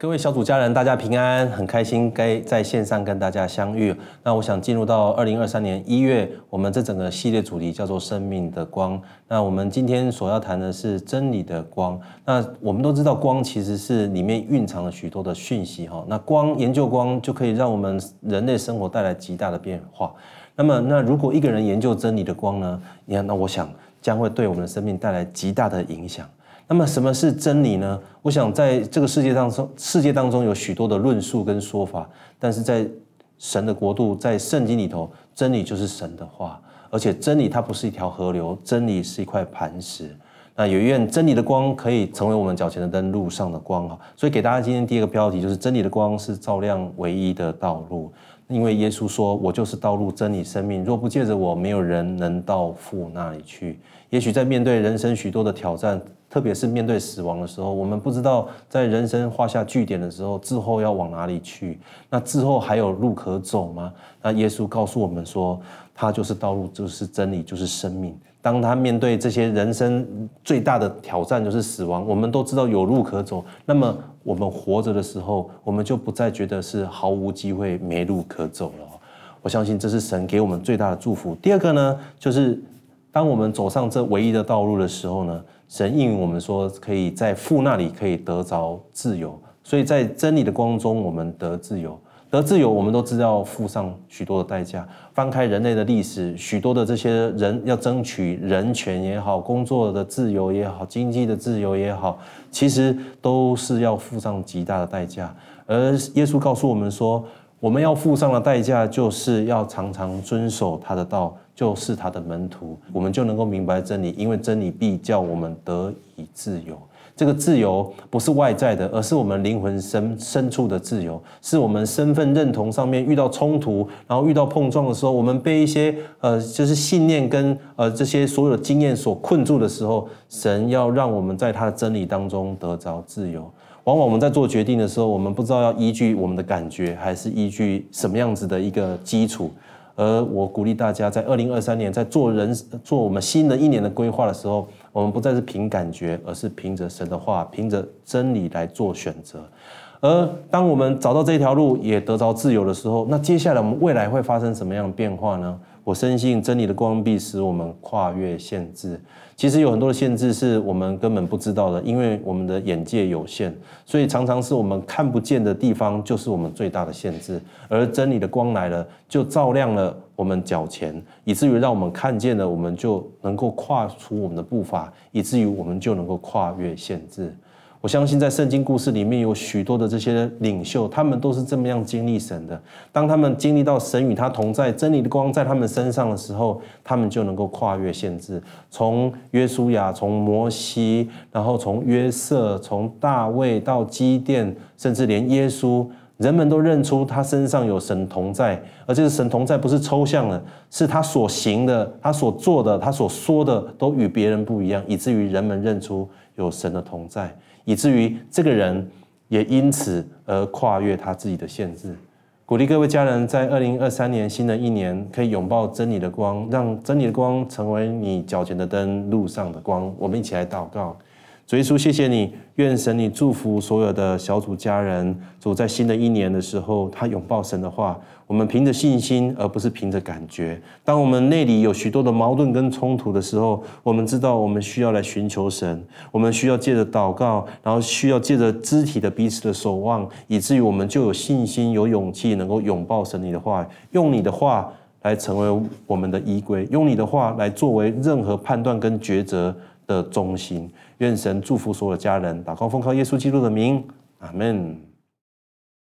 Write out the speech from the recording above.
各位小组家人，大家平安，很开心该在线上跟大家相遇。那我想进入到二零二三年一月，我们这整个系列主题叫做“生命的光”。那我们今天所要谈的是真理的光。那我们都知道，光其实是里面蕴藏了许多的讯息哈。那光研究光就可以让我们人类生活带来极大的变化。那么，那如果一个人研究真理的光呢？你看，那我想将会对我们的生命带来极大的影响。那么什么是真理呢？我想在这个世界当中，世界当中有许多的论述跟说法，但是在神的国度，在圣经里头，真理就是神的话，而且真理它不是一条河流，真理是一块磐石。那有愿真理的光可以成为我们脚前的灯，路上的光哈。所以给大家今天第一个标题就是真理的光是照亮唯一的道路，因为耶稣说：“我就是道路、真理、生命，若不借着我，没有人能到父那里去。”也许在面对人生许多的挑战。特别是面对死亡的时候，我们不知道在人生画下句点的时候，之后要往哪里去？那之后还有路可走吗？那耶稣告诉我们说，他就是道路，就是真理，就是生命。当他面对这些人生最大的挑战，就是死亡，我们都知道有路可走。那么我们活着的时候，我们就不再觉得是毫无机会、没路可走了。我相信这是神给我们最大的祝福。第二个呢，就是当我们走上这唯一的道路的时候呢？神应允我们说，可以在父那里可以得着自由，所以在真理的光中，我们得自由。得自由，我们都知道付上许多的代价。翻开人类的历史，许多的这些人要争取人权也好，工作的自由也好，经济的自由也好，其实都是要付上极大的代价。而耶稣告诉我们说，我们要付上的代价，就是要常常遵守他的道。就是他的门徒，我们就能够明白真理，因为真理必叫我们得以自由。这个自由不是外在的，而是我们灵魂深深处的自由，是我们身份认同上面遇到冲突，然后遇到碰撞的时候，我们被一些呃，就是信念跟呃这些所有的经验所困住的时候，神要让我们在他的真理当中得着自由。往往我们在做决定的时候，我们不知道要依据我们的感觉，还是依据什么样子的一个基础。而我鼓励大家，在二零二三年，在做人做我们新的一年的规划的时候，我们不再是凭感觉，而是凭着神的话，凭着真理来做选择。而当我们找到这条路，也得着自由的时候，那接下来我们未来会发生什么样的变化呢？我深信真理的光必使我们跨越限制。其实有很多的限制是我们根本不知道的，因为我们的眼界有限，所以常常是我们看不见的地方就是我们最大的限制。而真理的光来了，就照亮了我们脚前，以至于让我们看见了，我们就能够跨出我们的步伐，以至于我们就能够跨越限制。我相信在圣经故事里面有许多的这些领袖，他们都是这么样经历神的。当他们经历到神与他同在、真理的光在他们身上的时候，他们就能够跨越限制。从约书亚、从摩西，然后从约瑟、从大卫到基甸，甚至连耶稣，人们都认出他身上有神同在。而这个神同在不是抽象的，是他所行的、他所做的、他所说的都与别人不一样，以至于人们认出有神的同在。以至于这个人也因此而跨越他自己的限制。鼓励各位家人在二零二三年新的一年，可以拥抱真理的光，让真理的光成为你脚前的灯，路上的光。我们一起来祷告。主耶稣，谢谢你，愿神你祝福所有的小组家人。主在新的一年的时候，他拥抱神的话。我们凭着信心，而不是凭着感觉。当我们内里有许多的矛盾跟冲突的时候，我们知道我们需要来寻求神。我们需要借着祷告，然后需要借着肢体的彼此的守望，以至于我们就有信心、有勇气，能够拥抱神你的话，用你的话来成为我们的依归，用你的话来作为任何判断跟抉择的中心。愿神祝福所有的家人，祷告奉靠耶稣基督的名，阿门。